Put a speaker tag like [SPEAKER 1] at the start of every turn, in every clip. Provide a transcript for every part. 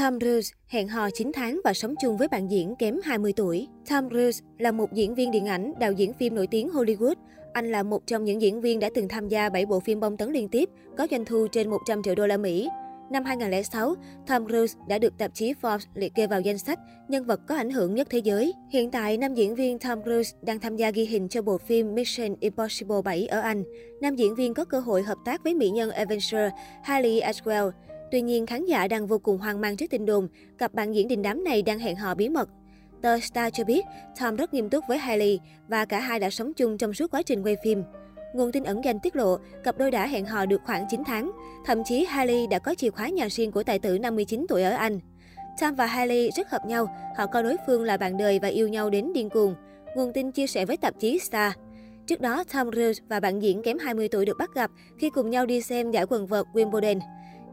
[SPEAKER 1] Tom Cruise hẹn hò 9 tháng và sống chung với bạn diễn kém 20 tuổi. Tom Cruise là một diễn viên điện ảnh, đạo diễn phim nổi tiếng Hollywood. Anh là một trong những diễn viên đã từng tham gia 7 bộ phim bom tấn liên tiếp, có doanh thu trên 100 triệu đô la Mỹ. Năm 2006, Tom Cruise đã được tạp chí Forbes liệt kê vào danh sách nhân vật có ảnh hưởng nhất thế giới. Hiện tại, nam diễn viên Tom Cruise đang tham gia ghi hình cho bộ phim Mission Impossible 7 ở Anh. Nam diễn viên có cơ hội hợp tác với mỹ nhân Avenger Hailey Atwell. Tuy nhiên, khán giả đang vô cùng hoang mang trước tin đồn, cặp bạn diễn đình đám này đang hẹn hò bí mật. Tờ Star cho biết, Tom rất nghiêm túc với Hailey và cả hai đã sống chung trong suốt quá trình quay phim. Nguồn tin ẩn danh tiết lộ, cặp đôi đã hẹn hò được khoảng 9 tháng. Thậm chí Hailey đã có chìa khóa nhà riêng của tài tử 59 tuổi ở Anh. Tom và Hailey rất hợp nhau, họ coi đối phương là bạn đời và yêu nhau đến điên cuồng. Nguồn tin chia sẻ với tạp chí Star. Trước đó, Tom Cruise và bạn diễn kém 20 tuổi được bắt gặp khi cùng nhau đi xem giải quần vợt Wimbledon.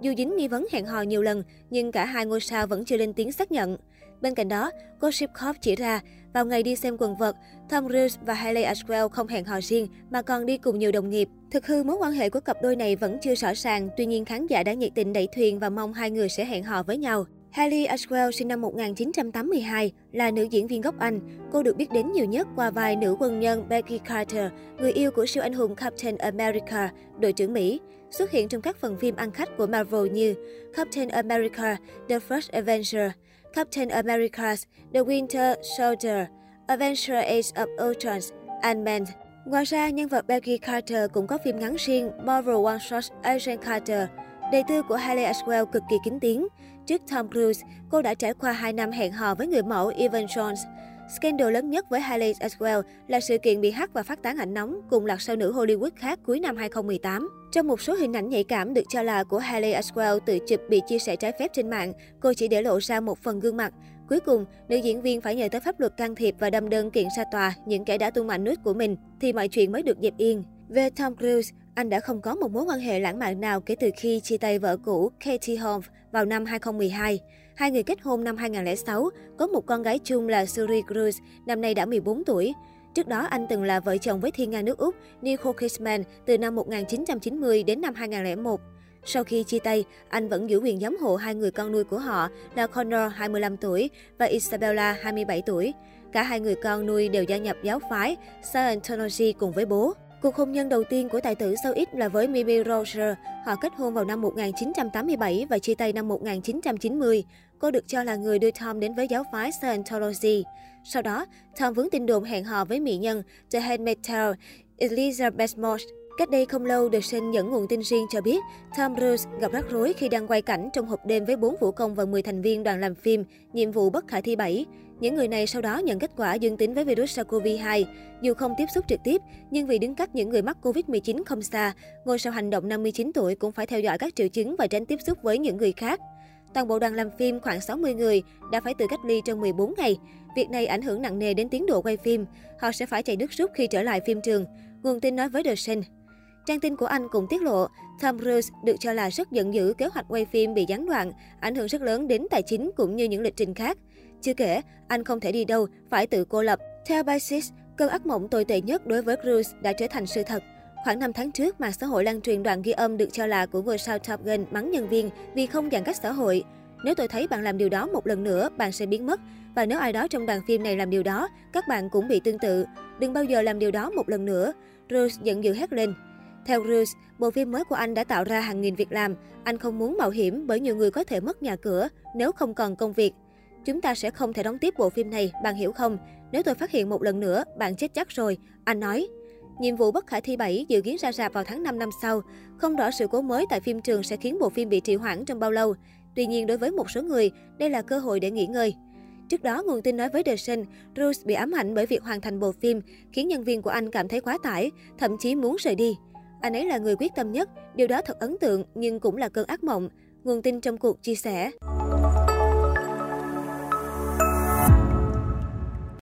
[SPEAKER 1] Dù dính nghi vấn hẹn hò nhiều lần, nhưng cả hai ngôi sao vẫn chưa lên tiếng xác nhận. Bên cạnh đó, Gossip Corp chỉ ra, vào ngày đi xem quần vợt, Tom Cruise và Hailey Atwell không hẹn hò riêng mà còn đi cùng nhiều đồng nghiệp. Thực hư mối quan hệ của cặp đôi này vẫn chưa rõ ràng, tuy nhiên khán giả đã nhiệt tình đẩy thuyền và mong hai người sẽ hẹn hò với nhau. Hailey Atwell sinh năm 1982, là nữ diễn viên gốc Anh. Cô được biết đến nhiều nhất qua vai nữ quân nhân Becky Carter, người yêu của siêu anh hùng Captain America, đội trưởng Mỹ. Xuất hiện trong các phần phim ăn khách của Marvel như Captain America, The First Avenger, Captain America's The Winter Soldier, Avenger Age of Ultron, Ant-Man. Ngoài ra, nhân vật Becky Carter cũng có phim ngắn riêng Marvel One Shot Agent Carter. Đời tư của Hailey Atwell cực kỳ kín tiếng. Trước Tom Cruise, cô đã trải qua 2 năm hẹn hò với người mẫu Evan Jones. Scandal lớn nhất với Hailey Atwell là sự kiện bị hack và phát tán ảnh nóng cùng loạt sao nữ Hollywood khác cuối năm 2018. Trong một số hình ảnh nhạy cảm được cho là của Hailey Atwell tự chụp bị chia sẻ trái phép trên mạng, cô chỉ để lộ ra một phần gương mặt. Cuối cùng, nữ diễn viên phải nhờ tới pháp luật can thiệp và đâm đơn kiện ra tòa những kẻ đã tung ảnh nút của mình, thì mọi chuyện mới được dẹp yên. Về Tom Cruise, anh đã không có một mối quan hệ lãng mạn nào kể từ khi chia tay vợ cũ Katie Holmes vào năm 2012. Hai người kết hôn năm 2006, có một con gái chung là Suri Cruise, năm nay đã 14 tuổi. Trước đó, anh từng là vợ chồng với thiên nga nước Úc Nicole Kidman từ năm 1990 đến năm 2001. Sau khi chia tay, anh vẫn giữ quyền giám hộ hai người con nuôi của họ là Connor 25 tuổi và Isabella 27 tuổi. Cả hai người con nuôi đều gia nhập giáo phái Scientology cùng với bố. Cuộc hôn nhân đầu tiên của tài tử sau ít là với Mimi Roger. Họ kết hôn vào năm 1987 và chia tay năm 1990. Cô được cho là người đưa Tom đến với giáo phái Scientology. Sau đó, Tom vướng tin đồn hẹn hò với mỹ nhân The Handmaid's Tale, Elizabeth Moss. Cách đây không lâu, The Sun dẫn nguồn tin riêng cho biết, Tom Cruise gặp rắc rối khi đang quay cảnh trong hộp đêm với bốn vũ công và 10 thành viên đoàn làm phim, nhiệm vụ bất khả thi 7. Những người này sau đó nhận kết quả dương tính với virus SARS-CoV-2. Dù không tiếp xúc trực tiếp, nhưng vì đứng cách những người mắc Covid-19 không xa, ngôi sao hành động 59 tuổi cũng phải theo dõi các triệu chứng và tránh tiếp xúc với những người khác. Toàn bộ đoàn làm phim khoảng 60 người đã phải tự cách ly trong 14 ngày. Việc này ảnh hưởng nặng nề đến tiến độ quay phim. Họ sẽ phải chạy nước rút khi trở lại phim trường. Nguồn tin nói với The Sun. Trang tin của anh cũng tiết lộ, Tom Cruise được cho là rất giận dữ kế hoạch quay phim bị gián đoạn, ảnh hưởng rất lớn đến tài chính cũng như những lịch trình khác. Chưa kể, anh không thể đi đâu, phải tự cô lập. Theo Basis, cơn ác mộng tồi tệ nhất đối với Cruise đã trở thành sự thật. Khoảng 5 tháng trước, mạng xã hội lan truyền đoạn ghi âm được cho là của ngôi sao Top Gun mắng nhân viên vì không giãn cách xã hội. Nếu tôi thấy bạn làm điều đó một lần nữa, bạn sẽ biến mất. Và nếu ai đó trong đoàn phim này làm điều đó, các bạn cũng bị tương tự. Đừng bao giờ làm điều đó một lần nữa. Rose giận dữ hét lên. Theo Rose, bộ phim mới của anh đã tạo ra hàng nghìn việc làm. Anh không muốn mạo hiểm bởi nhiều người có thể mất nhà cửa nếu không còn công việc. Chúng ta sẽ không thể đóng tiếp bộ phim này, bạn hiểu không? Nếu tôi phát hiện một lần nữa, bạn chết chắc rồi, anh nói. Nhiệm vụ bất khả thi 7 dự kiến ra rạp vào tháng 5 năm sau. Không rõ sự cố mới tại phim trường sẽ khiến bộ phim bị trì hoãn trong bao lâu. Tuy nhiên, đối với một số người, đây là cơ hội để nghỉ ngơi. Trước đó, nguồn tin nói với The Sun, Bruce bị ám ảnh bởi việc hoàn thành bộ phim, khiến nhân viên của anh cảm thấy quá tải, thậm chí muốn rời đi. Anh ấy là người quyết tâm nhất, điều đó thật ấn tượng nhưng cũng là cơn ác mộng, nguồn tin trong cuộc chia sẻ.